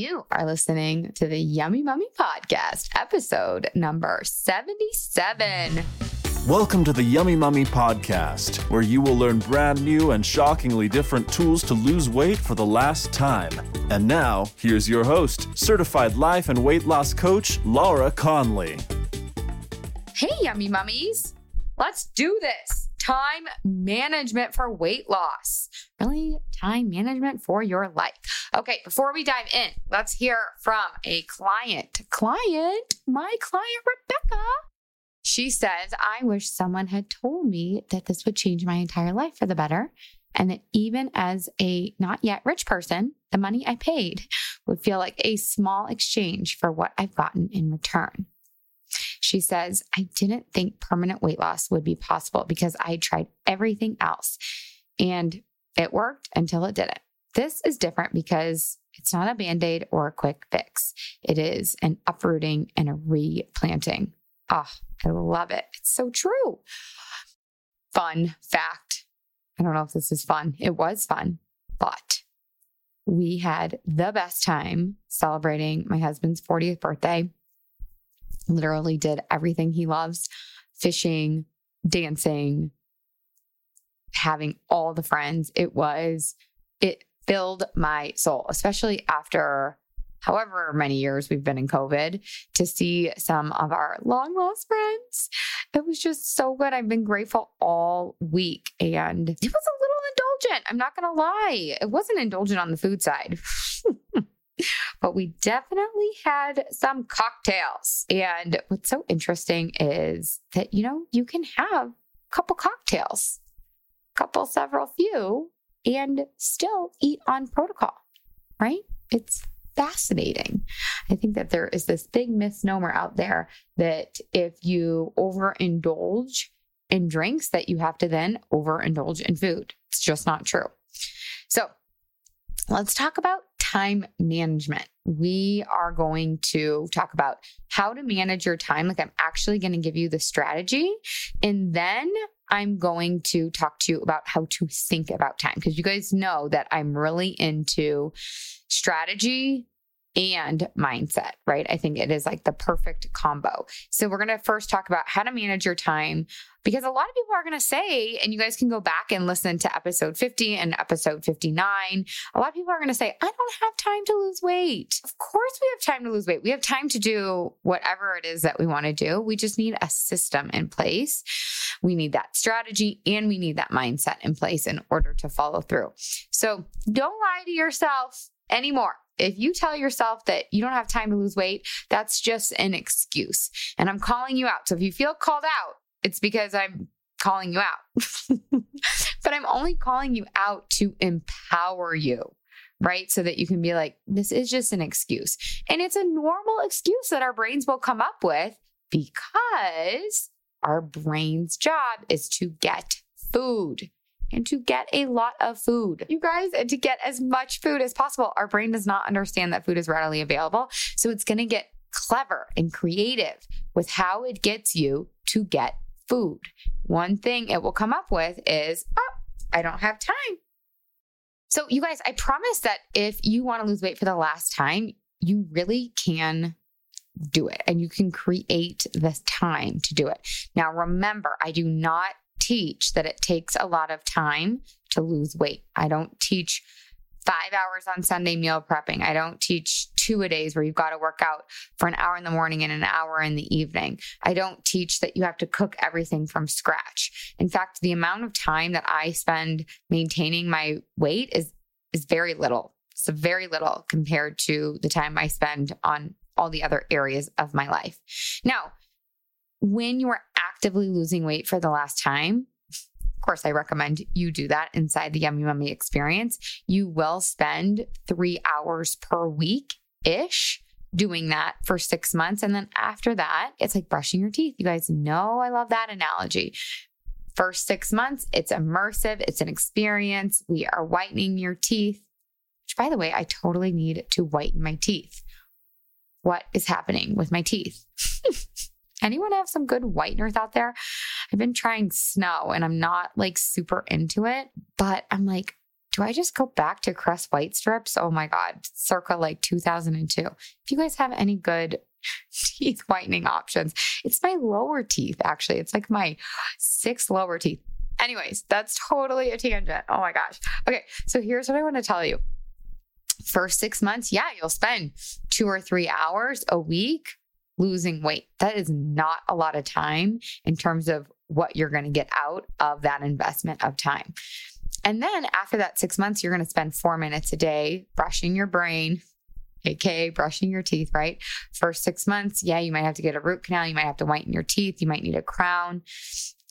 You are listening to the Yummy Mummy Podcast, episode number 77. Welcome to the Yummy Mummy Podcast, where you will learn brand new and shockingly different tools to lose weight for the last time. And now, here's your host, certified life and weight loss coach, Laura Conley. Hey, Yummy Mummies, let's do this. Time management for weight loss. Really, time management for your life. Okay, before we dive in, let's hear from a client. Client, my client, Rebecca. She says, I wish someone had told me that this would change my entire life for the better. And that even as a not yet rich person, the money I paid would feel like a small exchange for what I've gotten in return. She says, I didn't think permanent weight loss would be possible because I tried everything else and it worked until it didn't. This is different because it's not a band aid or a quick fix. It is an uprooting and a replanting. Oh, I love it. It's so true. Fun fact. I don't know if this is fun. It was fun, but we had the best time celebrating my husband's 40th birthday literally did everything he loves fishing, dancing, having all the friends. It was, it filled my soul, especially after however many years we've been in COVID to see some of our long lost friends. It was just so good. I've been grateful all week and it was a little indulgent. I'm not going to lie. It wasn't indulgent on the food side. But we definitely had some cocktails. And what's so interesting is that, you know, you can have a couple cocktails, couple, several, few, and still eat on protocol, right? It's fascinating. I think that there is this big misnomer out there that if you overindulge in drinks, that you have to then overindulge in food. It's just not true. So let's talk about time management. We are going to talk about how to manage your time. Like, I'm actually going to give you the strategy. And then I'm going to talk to you about how to think about time because you guys know that I'm really into strategy and mindset, right? I think it is like the perfect combo. So, we're going to first talk about how to manage your time because a lot of people are going to say, and you guys can go back and listen to episode 50 and episode 59. A lot of people are going to say, I don't have time to lose weight. Of course, we have time to lose weight. We have time to do whatever it is that we want to do. We just need a system in place. We need that strategy and we need that mindset in place in order to follow through. So, don't lie to yourself anymore. If you tell yourself that you don't have time to lose weight, that's just an excuse. And I'm calling you out. So if you feel called out, it's because I'm calling you out. but I'm only calling you out to empower you, right? So that you can be like, this is just an excuse. And it's a normal excuse that our brains will come up with because our brain's job is to get food and to get a lot of food. You guys, and to get as much food as possible. Our brain does not understand that food is readily available. So it's going to get clever and creative with how it gets you to get food. One thing it will come up with is, oh, I don't have time. So, you guys, I promise that if you want to lose weight for the last time, you really can do it and you can create the time to do it. Now, remember, I do not teach that it takes a lot of time to lose weight. I don't teach five hours on Sunday meal prepping. I don't teach two a days where you've got to work out for an hour in the morning and an hour in the evening. I don't teach that you have to cook everything from scratch. In fact, the amount of time that I spend maintaining my weight is is very little. So very little compared to the time I spend on all the other areas of my life. Now, when you are actively losing weight for the last time, of course, I recommend you do that inside the Yummy Mummy experience. You will spend three hours per week ish doing that for six months. And then after that, it's like brushing your teeth. You guys know I love that analogy. First six months, it's immersive, it's an experience. We are whitening your teeth, which, by the way, I totally need to whiten my teeth. What is happening with my teeth? Anyone have some good whiteners out there? I've been trying snow and I'm not like super into it, but I'm like, do I just go back to Crest White strips? Oh my God, circa like 2002. If you guys have any good teeth whitening options, it's my lower teeth, actually. It's like my six lower teeth. Anyways, that's totally a tangent. Oh my gosh. Okay, so here's what I want to tell you. First six months, yeah, you'll spend two or three hours a week losing weight. That is not a lot of time in terms of what you're going to get out of that investment of time. And then after that six months, you're going to spend four minutes a day brushing your brain, aka brushing your teeth, right? First six months, yeah, you might have to get a root canal. You might have to whiten your teeth. You might need a crown.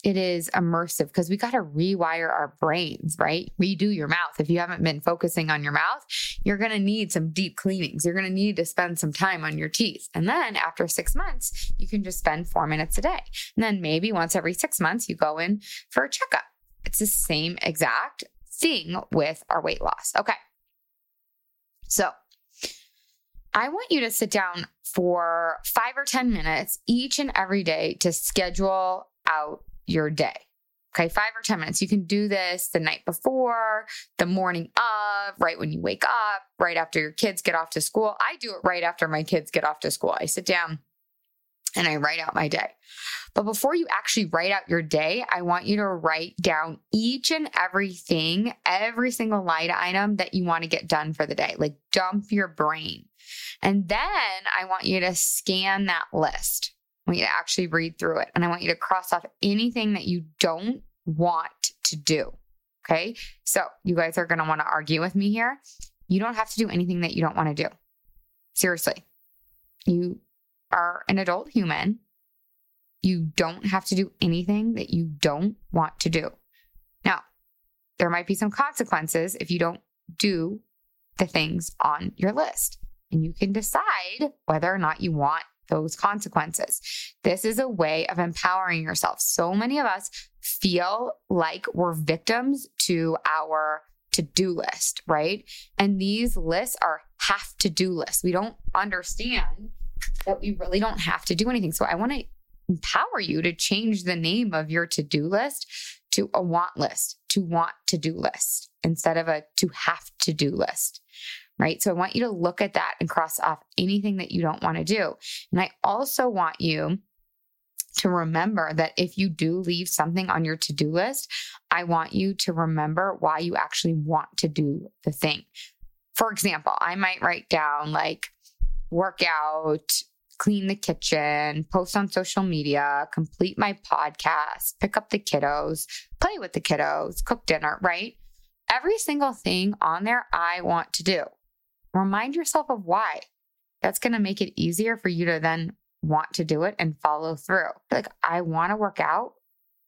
It is immersive because we got to rewire our brains, right? Redo your mouth. If you haven't been focusing on your mouth, you're going to need some deep cleanings. You're going to need to spend some time on your teeth. And then after six months, you can just spend four minutes a day. And then maybe once every six months, you go in for a checkup. It's the same exact thing with our weight loss. Okay. So I want you to sit down for five or 10 minutes each and every day to schedule out your day. Okay, five or 10 minutes. You can do this the night before, the morning of, right when you wake up, right after your kids get off to school. I do it right after my kids get off to school. I sit down and I write out my day. But before you actually write out your day, I want you to write down each and everything, every single line item that you want to get done for the day. Like dump your brain. And then I want you to scan that list. I want you to actually read through it. And I want you to cross off anything that you don't want to do. Okay. So you guys are going to want to argue with me here. You don't have to do anything that you don't want to do. Seriously. You are an adult human. You don't have to do anything that you don't want to do. Now, there might be some consequences if you don't do the things on your list, and you can decide whether or not you want those consequences. This is a way of empowering yourself. So many of us feel like we're victims to our to do list, right? And these lists are have to do lists. We don't understand that we really don't have to do anything. So I want to empower you to change the name of your to do list to a want list, to want to do list instead of a to have to do list. Right. So I want you to look at that and cross off anything that you don't want to do. And I also want you to remember that if you do leave something on your to do list, I want you to remember why you actually want to do the thing. For example, I might write down like workout, clean the kitchen, post on social media, complete my podcast, pick up the kiddos, play with the kiddos, cook dinner, right? Every single thing on there I want to do. Remind yourself of why. That's going to make it easier for you to then want to do it and follow through. Like, I want to work out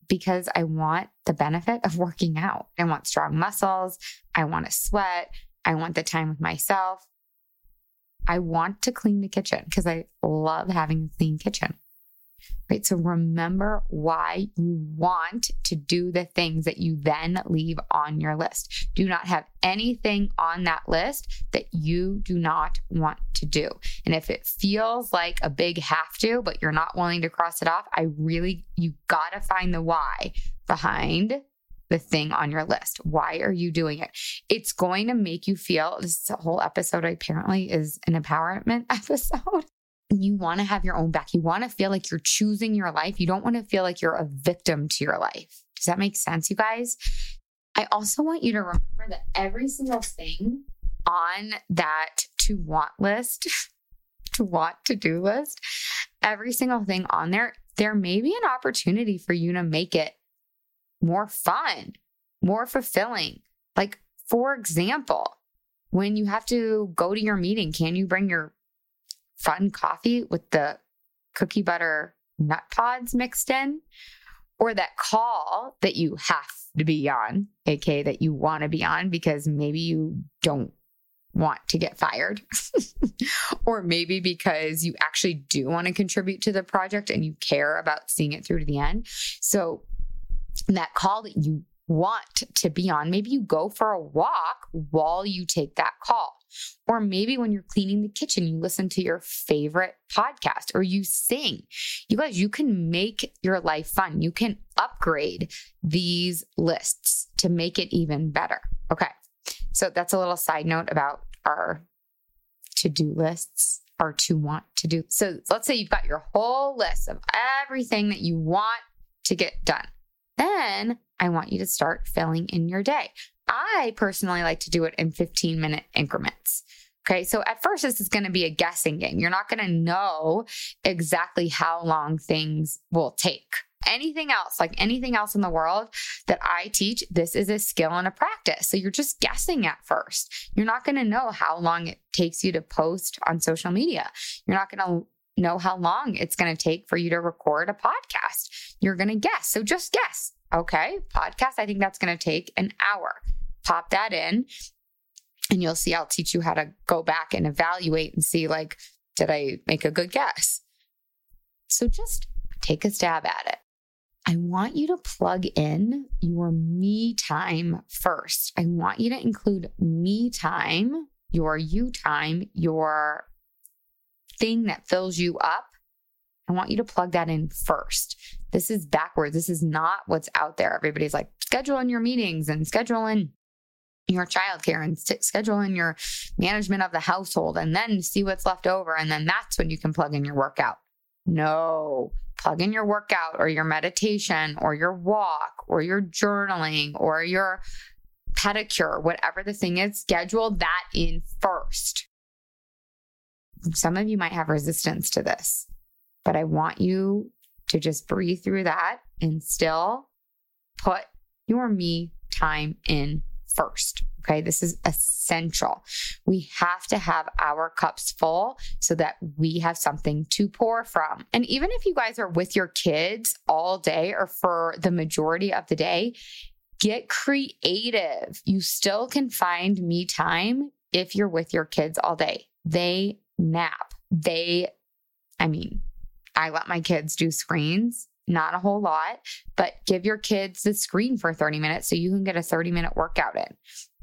because I want the benefit of working out. I want strong muscles. I want to sweat. I want the time with myself. I want to clean the kitchen because I love having a clean kitchen. Right. So remember why you want to do the things that you then leave on your list. Do not have anything on that list that you do not want to do. And if it feels like a big have to, but you're not willing to cross it off, I really, you got to find the why behind the thing on your list. Why are you doing it? It's going to make you feel this whole episode apparently is an empowerment episode. You want to have your own back. You want to feel like you're choosing your life. You don't want to feel like you're a victim to your life. Does that make sense, you guys? I also want you to remember that every single thing on that to want list, to want to do list, every single thing on there, there may be an opportunity for you to make it more fun, more fulfilling. Like, for example, when you have to go to your meeting, can you bring your fun coffee with the cookie butter Nutpods mixed in? Or that call that you have to be on, aka that you want to be on because maybe you don't want to get fired, or maybe because you actually do want to contribute to the project and you care about seeing it through to the end. So that call that you want to be on. Maybe you go for a walk while you take that call. Or maybe when you're cleaning the kitchen, you listen to your favorite podcast or you sing. You guys, you can make your life fun. You can upgrade these lists to make it even better. Okay. So that's a little side note about our to do lists or to want to do. So let's say you've got your whole list of everything that you want to get done. Then I want you to start filling in your day. I personally like to do it in 15 minute increments. Okay. So at first, this is going to be a guessing game. You're not going to know exactly how long things will take. Anything else, like anything else in the world that I teach, this is a skill and a practice. So you're just guessing at first. You're not going to know how long it takes you to post on social media. You're not going to know how long it's going to take for you to record a podcast. You're going to guess. So just guess. Okay. Podcast, I think that's going to take an hour. Pop that in and you'll see I'll teach you how to go back and evaluate and see like, did I make a good guess? So just take a stab at it. I want you to plug in your me time first. I want you to include me time, your you time, your thing that fills you up. I want you to plug that in first. This is backwards. This is not what's out there. Everybody's like, schedule in your meetings and schedule in your childcare and schedule in your management of the household and then see what's left over. And then that's when you can plug in your workout. No, plug in your workout or your meditation or your walk or your journaling or your pedicure, whatever the thing is, schedule that in first. Some of you might have resistance to this, but I want you to just breathe through that and still put your me time in first. Okay. This is essential. We have to have our cups full so that we have something to pour from. And even if you guys are with your kids all day or for the majority of the day, get creative. You still can find me time if you're with your kids all day. They nap. They, I mean, I let my kids do screens not a whole lot, but give your kids the screen for 30 minutes so you can get a 30 minute workout in.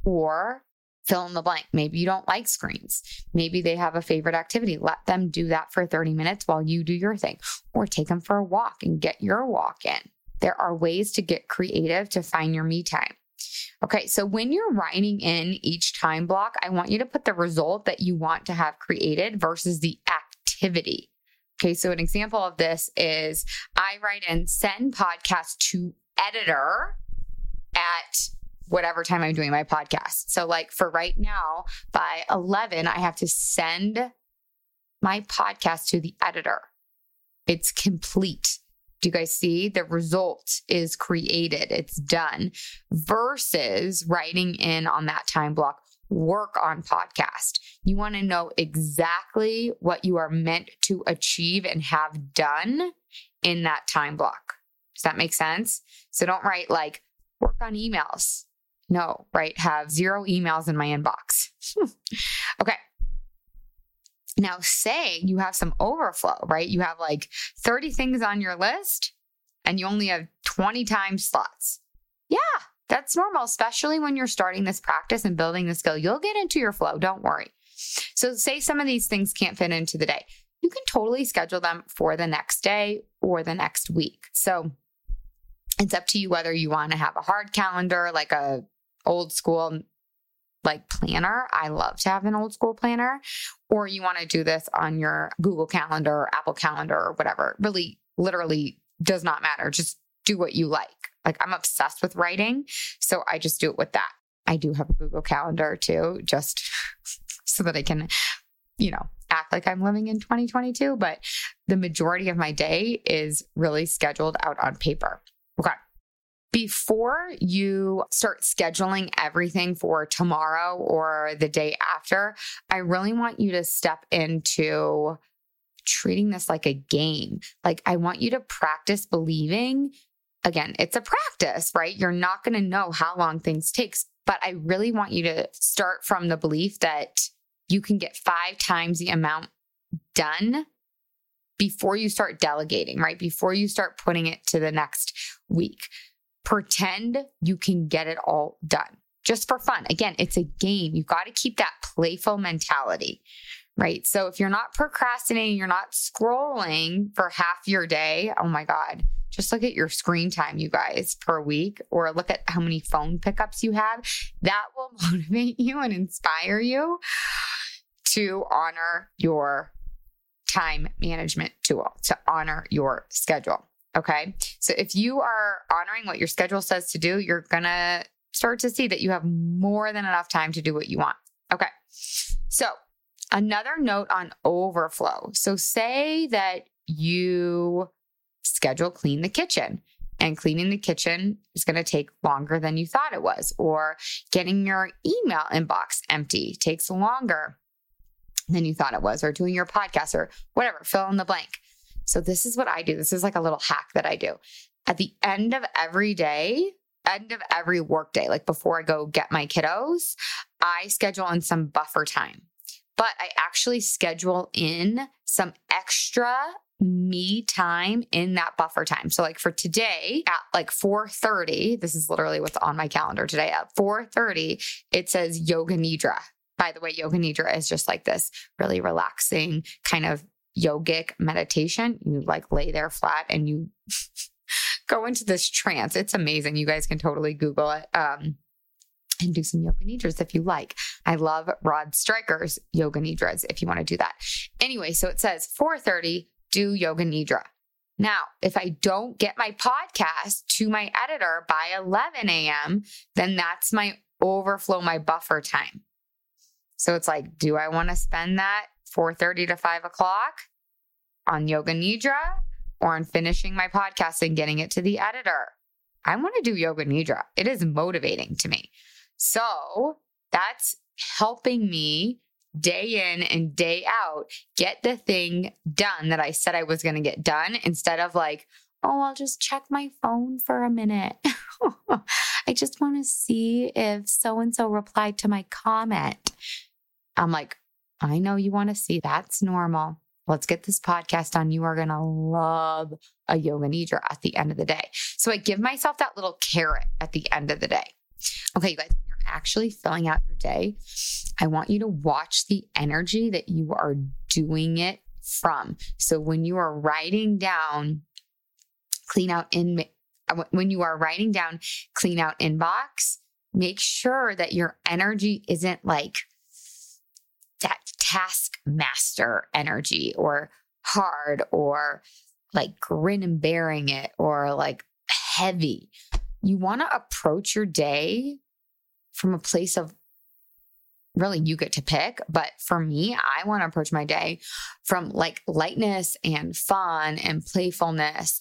Or fill in the blank. Maybe you don't like screens. Maybe they have a favorite activity. Let them do that for 30 minutes while you do your thing, or take them for a walk and get your walk in. There are ways to get creative to find your me time. Okay, so when you're writing in each time block, I want you to put the result that you want to have created versus the activity. Okay, so an example of this is I write in send podcast to editor at whatever time I'm doing my podcast. So, like for right now, by 11, I have to send my podcast to the editor. It's complete. Do you guys see? The result is created, it's done versus writing in on that time block work on podcast. You want to know exactly what you are meant to achieve and have done in that time block. Does that make sense? So don't write like work on emails. No, right? Have zero emails in my inbox. okay. Now, say you have some overflow, right? You have like 30 things on your list and you only have 20 time slots. That's normal, especially when you're starting this practice and building the skill. You'll get into your flow. Don't worry. So, say some of these things can't fit into the day. You can totally schedule them for the next day or the next week. So, it's up to you whether you want to have a hard calendar, like a old school like planner. I love to have an old school planner, or you want to do this on your Google Calendar or Apple Calendar or whatever. Really, literally does not matter. Just do what you like. Like I'm obsessed with writing. So I just do it with that. I do have a Google Calendar too, just so that I can, you know, act like I'm living in 2022. But the majority of my day is really scheduled out on paper. Okay. Before you start scheduling everything for tomorrow or the day after, I really want you to step into treating this like a game. Like, I want you to practice believing again, it's a practice, right? You're not going to know how long things takes, but I really want you to start from the belief that you can get five times the amount done before you start delegating, right? Before you start putting it to the next week. Pretend you can get it all done just for fun. Again, it's a game. You've got to keep that playful mentality, right? So if you're not procrastinating, you're not scrolling for half your day, oh my God, just look at your screen time, you guys, per week, or look at how many phone pickups you have. That will motivate you and inspire you to honor your time management tool, to honor your schedule. Okay. So if you are honoring what your schedule says to do, you're going to start to see that you have more than enough time to do what you want. Okay. So another note on overflow. So say that you schedule clean the kitchen and cleaning the kitchen is going to take longer than you thought it was, or getting your email inbox empty takes longer than you thought it was, or doing your podcast or whatever, fill in the blank. So, this is what I do. This is like a little hack that I do. At the end of every day, end of every workday, like before I go get my kiddos, I schedule in some buffer time. But I actually schedule in some extra me time in that buffer time. So like for today at like 4:30, this is literally what's on my calendar today at 4:30, it says yoga nidra. By the way, yoga nidra is just like this really relaxing kind of yogic meditation. You like lay there flat and you go into this trance. It's amazing. You guys can totally Google it. Um, and do some yoga nidras if you like. I love Rod Stryker's yoga nidras if you want to do that. Anyway, so it says 4:30 do yoga nidra. Now, if I don't get my podcast to my editor by 11 a.m., then that's my overflow, my buffer time. So it's like, do I want to spend that 4:30 to 5 o'clock on yoga nidra or on finishing my podcast and getting it to the editor? I want to do yoga nidra. It is motivating to me. So that's helping me day in and day out get the thing done that I said I was going to get done instead of like, oh, I'll just check my phone for a minute. I just want to see if so and so replied to my comment. I'm like, I know you want to see. That's normal. Let's get this podcast on. You are going to love a yoga nidra at the end of the day. So I give myself that little carrot at the end of the day. Okay, you guys, actually filling out your day, I want you to watch the energy that you are doing it from. So when you are writing down, clean out in, when you are writing down, clean out inbox, make sure that your energy isn't like that taskmaster energy or hard or like grin and bearing it or like heavy. You want to approach your day from a place of really you get to pick. But for me, I want to approach my day from like lightness and fun and playfulness.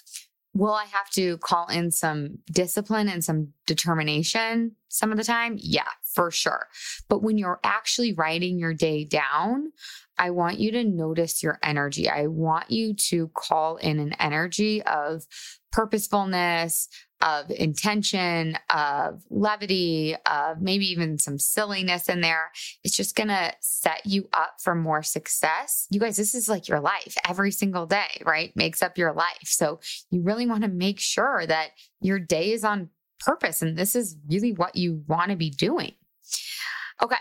Will I have to call in some discipline and some determination some of the time? Yeah, for sure. But when you're actually writing your day down, I want you to notice your energy. I want you to call in an energy of purposefulness, of intention, of levity, of maybe even some silliness in there. It's just going to set you up for more success. You guys, this is like your life every single day, right? Makes up your life. So you really want to make sure that your day is on purpose and this is really what you want to be doing. Okay,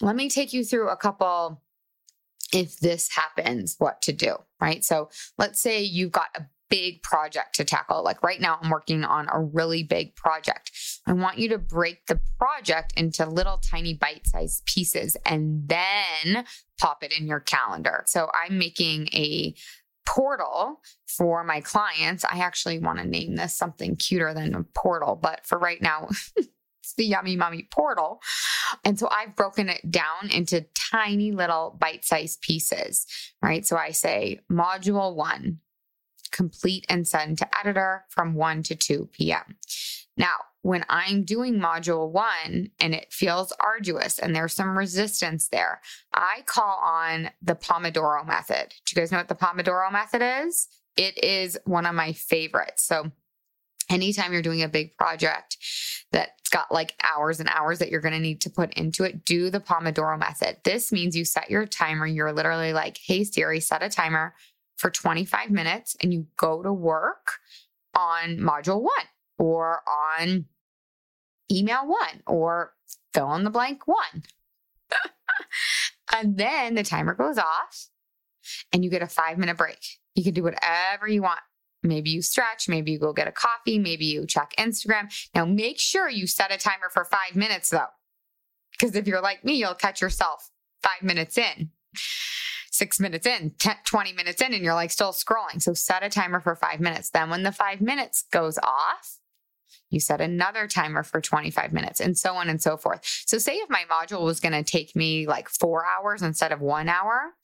let me take you through a couple if this happens, what to do, right? So let's say you've got a big project to tackle. Like right now, I'm working on a really big project. I want you to break the project into little tiny bite sized pieces and then pop it in your calendar. So I'm making a portal for my clients. I actually want to name this something cuter than a portal, but for right now, the Yummy Mummy portal. And so I've broken it down into tiny little bite sized pieces, right? So I say module one, complete and send to editor from 1 to 2 p.m. Now, when I'm doing module one and it feels arduous and there's some resistance there, I call on the Pomodoro method. Do you guys know what the Pomodoro method is? It is one of my favorites. So, anytime you're doing a big project that's got like hours and hours that you're going to need to put into it, do the Pomodoro method. This means you set your timer. You're literally like, hey, Siri, set a timer for 25 minutes and you go to work on module one or on email one or fill in the blank one. and then the timer goes off and you get a five minute break. You can do whatever you want Maybe you stretch, maybe you go get a coffee, maybe you check Instagram. Now make sure you set a timer for five minutes though. Because if you're like me, you'll catch yourself five minutes in, six minutes in, 10, 20 minutes in, and you're like still scrolling. So set a timer for five minutes. Then when the five minutes goes off, you set another timer for 25 minutes and so on and so forth. So, say if my module was going to take me like four hours instead of one hour,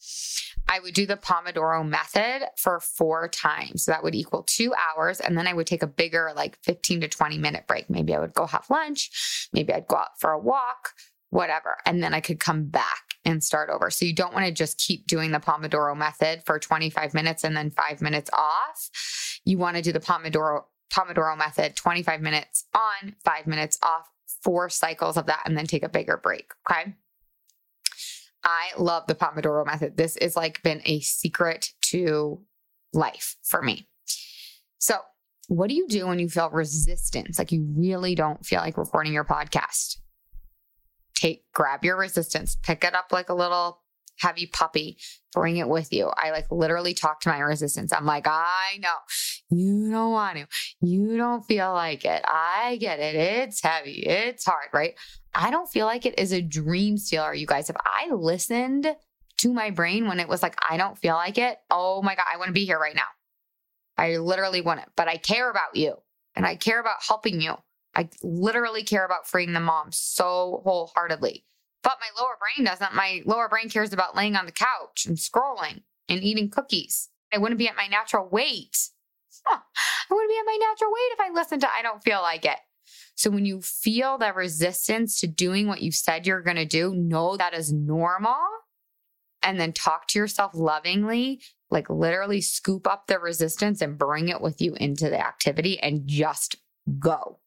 I would do the Pomodoro method for four times. So that would equal two hours. And then I would take a bigger, like 15 to 20 minute break. Maybe I would go have lunch. Maybe I'd go out for a walk, whatever. And then I could come back and start over. So you don't want to just keep doing the Pomodoro method for 25 minutes and then five minutes off. You want to do the Pomodoro Pomodoro method, 25 minutes on, five minutes off, four cycles of that, and then take a bigger break. Okay. I love the Pomodoro method. This is like been a secret to life for me. So, what do you do when you feel resistance? Like you really don't feel like recording your podcast? Take, grab your resistance, pick it up like a little heavy puppy, bring it with you. I like literally talk to my resistance. I'm like, I know you don't want to, you don't feel like it. I get it. It's heavy, it's hard, right? I don't feel like it is a dream stealer, you guys. If I listened to my brain when it was like, I don't feel like it, oh my God, I want to be here right now. I literally it, but I care about you and I care about helping you. I literally care about freeing the mom so wholeheartedly. But my lower brain doesn't. My lower brain cares about laying on the couch and scrolling and eating cookies. I wouldn't be at my natural weight. Huh. I wouldn't be at my natural weight if I listened to I don't feel like it. So when you feel that resistance to doing what you said you're going to do, know that is normal and then talk to yourself lovingly, like literally scoop up the resistance and bring it with you into the activity and just go.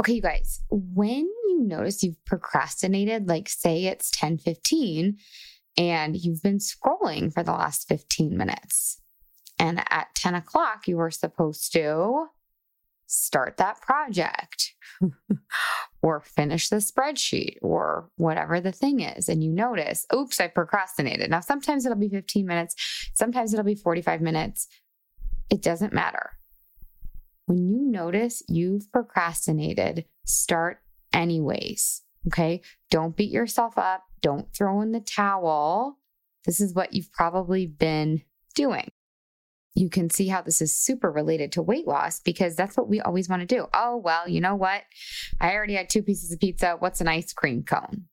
Okay, you guys, when you notice you've procrastinated, like say it's 10 15 and you've been scrolling for the last 15 minutes, and at 10 o'clock, you were supposed to start that project or finish the spreadsheet or whatever the thing is. And you notice, oops, I procrastinated. Now, sometimes it'll be 15 minutes, sometimes it'll be 45 minutes. It doesn't matter. When you notice you've procrastinated, start anyways. Okay. Don't beat yourself up. Don't throw in the towel. This is what you've probably been doing. You can see how this is super related to weight loss because that's what we always want to do. Oh, well, you know what? I already had two pieces of pizza. What's an ice cream cone?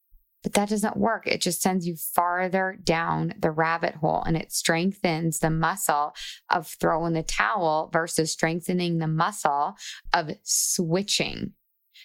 But that doesn't work. It just sends you farther down the rabbit hole and it strengthens the muscle of throwing the towel versus strengthening the muscle of switching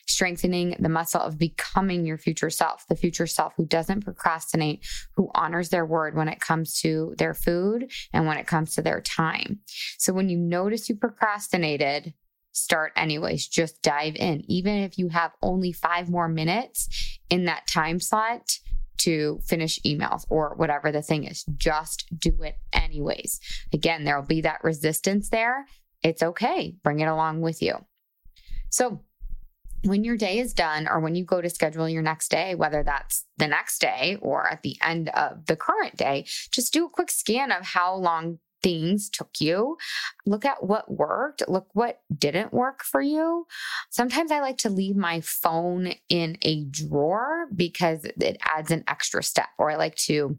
strengthening the muscle of becoming your future self, the future self who doesn't procrastinate, who honors their word when it comes to their food and when it comes to their time. So when you notice you procrastinated, start anyways. Just dive in. Even if you have only five more minutes in that time slot to finish emails or whatever the thing is, just do it anyways. Again, there'll be that resistance there. It's okay. Bring it along with you. So, when your day is done or when you go to schedule your next day, whether that's the next day or at the end of the current day, just do a quick scan of how long things took you. Look at what worked, look what didn't work for you. Sometimes I like to leave my phone in a drawer because it adds an extra step, or I like to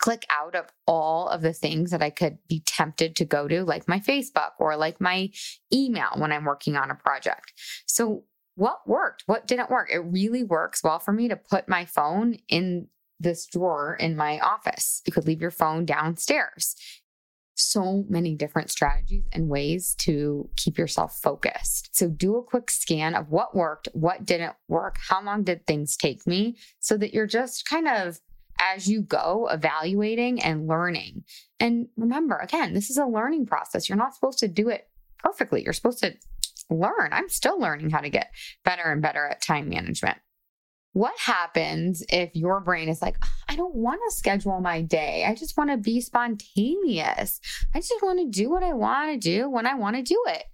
click out of all of the things that I could be tempted to go to, like my Facebook or like my email when I'm working on a project. So, what worked? What didn't work? It really works well for me to put my phone in this drawer in my office. You could leave your phone downstairs. So many different strategies and ways to keep yourself focused. So, do a quick scan of what worked, what didn't work, how long did things take me, so that you're just kind of as you go evaluating and learning. And remember, again, this is a learning process. You're not supposed to do it perfectly. You're supposed to learn. I'm still learning how to get better and better at time management. What happens if your brain is like, I don't want to schedule my day. I just want to be spontaneous. I just want to do what I want to do when I want to do it.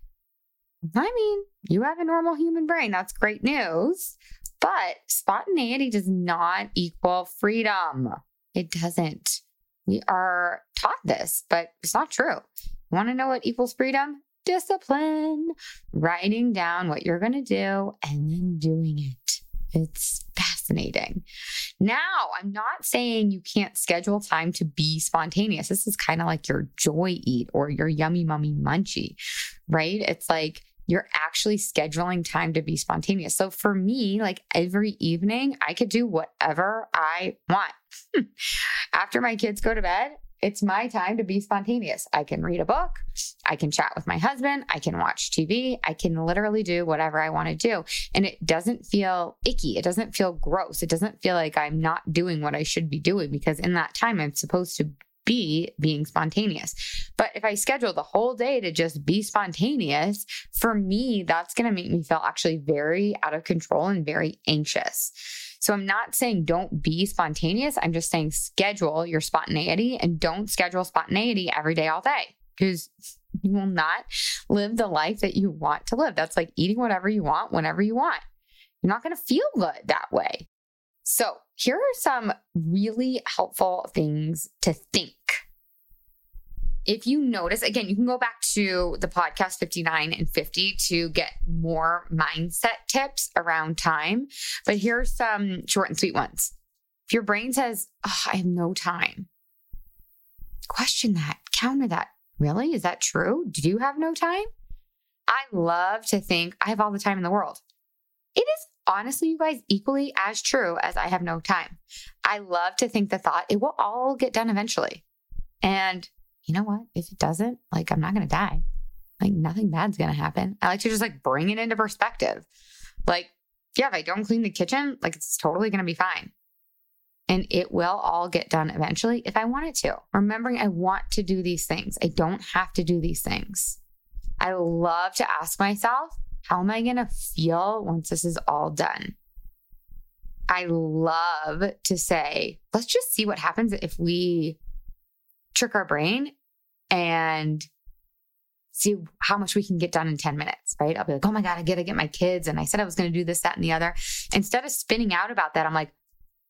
I mean, you have a normal human brain. That's great news. But spontaneity does not equal freedom. It doesn't. We are taught this, but it's not true. Want to know what equals freedom? Discipline. Writing down what you're going to do and then doing it. It's fascinating. Now, I'm not saying you can't schedule time to be spontaneous. This is kind of like your joy eat or your yummy mummy munchie, right? It's like you're actually scheduling time to be spontaneous. So for me, like every evening, I could do whatever I want. After my kids go to bed, it's my time to be spontaneous. I can read a book. I can chat with my husband. I can watch TV. I can literally do whatever I want to do. And it doesn't feel icky. It doesn't feel gross. It doesn't feel like I'm not doing what I should be doing because in that time, I'm supposed to be being spontaneous. But if I schedule the whole day to just be spontaneous, for me, that's going to make me feel actually very out of control and very anxious. So I'm not saying don't be spontaneous. I'm just saying schedule your spontaneity and don't schedule spontaneity every day, all day, because you will not live the life that you want to live. That's like eating whatever you want whenever you want. You're not going to feel good that way. So, here are some really helpful things to think. If you notice, again, you can go back to the podcast 59 and 50 to get more mindset tips around time. But here are some short and sweet ones. If your brain says, oh, I have no time, question that, counter that. Really? Is that true? Do you have no time? I love to think I have all the time in the world. It is honestly, you guys, equally as true as I have no time. I love to think the thought it will all get done eventually. And you know what? If it doesn't, like, I'm not going to die. Like, nothing bad's going to happen. I like to just like bring it into perspective. Like, yeah, if I don't clean the kitchen, like, it's totally going to be fine. And it will all get done eventually if I want it to. Remembering I want to do these things, I don't have to do these things. I love to ask myself, how am I going to feel once this is all done? I love to say, let's just see what happens if we trick our brain and see how much we can get done in 10 minutes, right? I'll be like, oh my God, I gotta get my kids. And I said I was going to do this, that, and the other. Instead of spinning out about that, I'm like,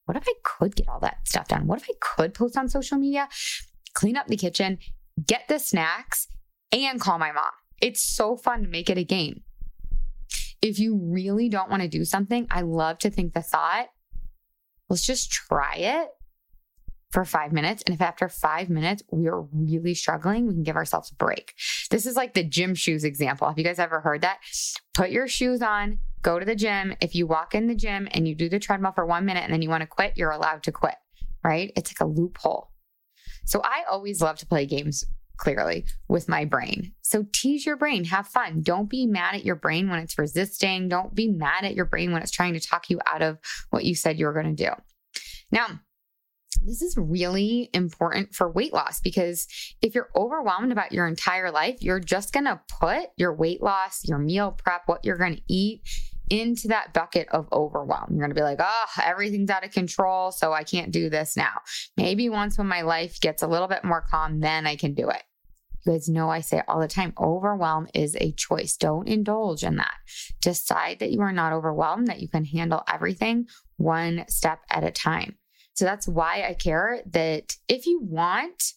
what if I could get all that stuff done? What if I could post on social media, clean up the kitchen, get the snacks, and call my mom? It's so fun to make it a game if you really don't want to do something, I love to think the thought, let's just try it for five minutes. And if after five minutes we're really struggling, we can give ourselves a break. This is like the gym shoes example. Have you guys ever heard that? Put your shoes on, go to the gym. If you walk in the gym and you do the treadmill for one minute and then you want to quit, you're allowed to quit, right? It's like a loophole. So I always love to play games clearly with my brain. So tease your brain, have fun. Don't be mad at your brain when it's resisting. Don't be mad at your brain when it's trying to talk you out of what you said you were going to do. Now, this is really important for weight loss because if you're overwhelmed about your entire life, you're just going to put your weight loss, your meal prep, what you're going to eat into that bucket of overwhelm. You're going to be like, oh, everything's out of control. So I can't do this now. Maybe once when my life gets a little bit more calm, then I can do it. You guys know I say all the time overwhelm is a choice. Don't indulge in that. Decide that you are not overwhelmed, that you can handle everything one step at a time. So that's why I care that if you want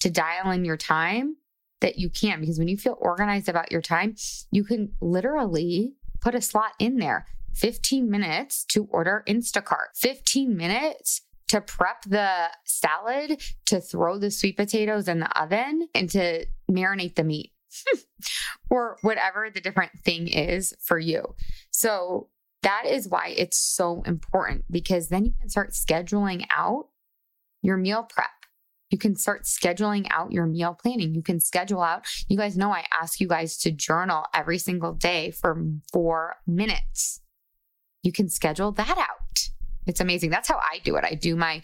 to dial in your time, that you can, because when you feel organized about your time, you can literally put a slot in there 15 minutes to order Instacart, 15 minutes to prep the salad, to throw the sweet potatoes in the oven, and to marinate the meat. or whatever the different thing is for you. So that is why it's so important because then you can start scheduling out your meal prep. You can start scheduling out your meal planning. You can schedule out. You guys know I ask you guys to journal every single day for four minutes. You can schedule that out. It's amazing. That's how I do it. I do my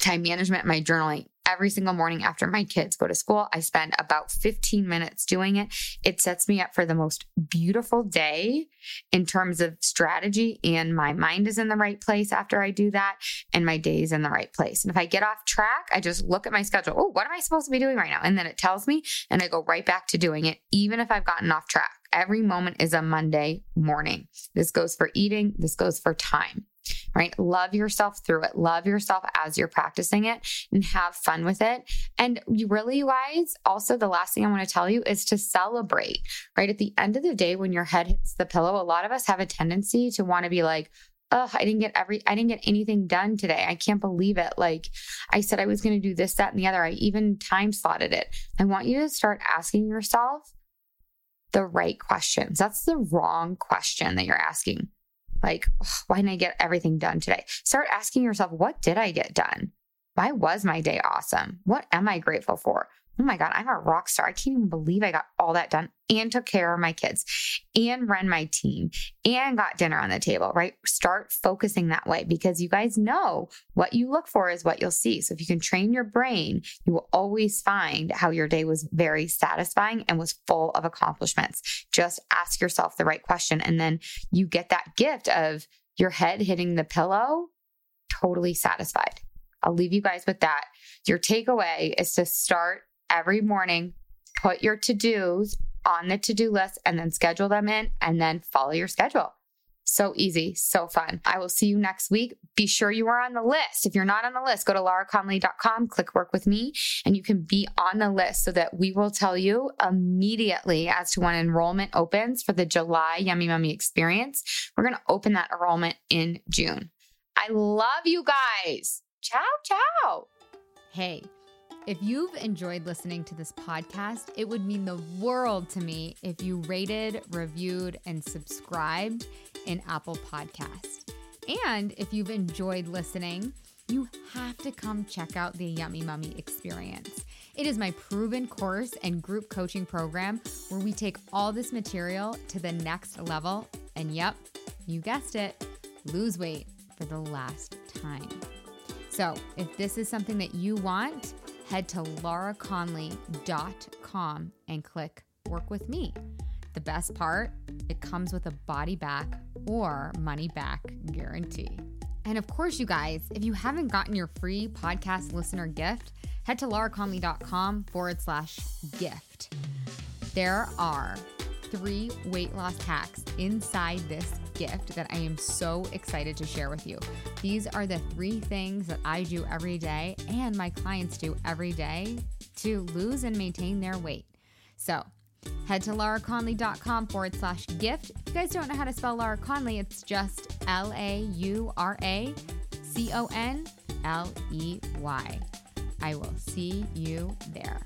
time management, my journaling every single morning after my kids go to school. I spend about 15 minutes doing it. It sets me up for the most beautiful day in terms of strategy, and my mind is in the right place after I do that, and my day is in the right place. And if I get off track, I just look at my schedule. Oh, what am I supposed to be doing right now? And then it tells me, and I go right back to doing it, even if I've gotten off track. Every moment is a Monday morning. This goes for eating, this goes for time right? Love yourself through it. Love yourself as you're practicing it and have fun with it. And you really, guys, also the last thing I want to tell you is to celebrate, right? At the end of the day, when your head hits the pillow, a lot of us have a tendency to want to be like, oh, I didn't get every, I didn't get anything done today. I can't believe it. Like I said, I was going to do this, that, and the other. I even time slotted it. I want you to start asking yourself the right questions. That's the wrong question that you're asking. Like, why didn't I get everything done today? Start asking yourself, what did I get done? Why was my day awesome? What am I grateful for? Oh my God, I'm a rock star. I can't even believe I got all that done and took care of my kids and ran my team and got dinner on the table, right? Start focusing that way because you guys know what you look for is what you'll see. So if you can train your brain, you will always find how your day was very satisfying and was full of accomplishments. Just ask yourself the right question. And then you get that gift of your head hitting the pillow totally satisfied. I'll leave you guys with that. Your takeaway is to start every morning, put your to dos on the to do list and then schedule them in and then follow your schedule. So easy, so fun. I will see you next week. Be sure you are on the list. If you're not on the list, go to lauraconley.com, click work with me, and you can be on the list so that we will tell you immediately as to when enrollment opens for the July Yummy Mummy experience. We're going to open that enrollment in June. I love you guys. Ciao, ciao. Hey. If you've enjoyed listening to this podcast, it would mean the world to me if you rated, reviewed, and subscribed in Apple Podcast. And if you've enjoyed listening, you have to come check out the Yummy Mummy experience. It is my proven course and group coaching program where we take all this material to the next level. And yep, you guessed it, lose weight for the last time. So if this is something that you want, head to lauraconley.com and click Work with Me. The best part, it comes with a body back or money back guarantee. And of course, you guys, if you haven't gotten your free podcast listener gift, head to lauraconley.com forward slash gift. There are three weight loss hacks inside this gift that I am so excited to share with you. These are the three things that I do every day and my clients do every day to lose and maintain their weight. So, head to lauraconley.com forward slash gift. If you guys don't know how to spell Laura Conley, it's just L A U R A C O N L E Y. I will see you there.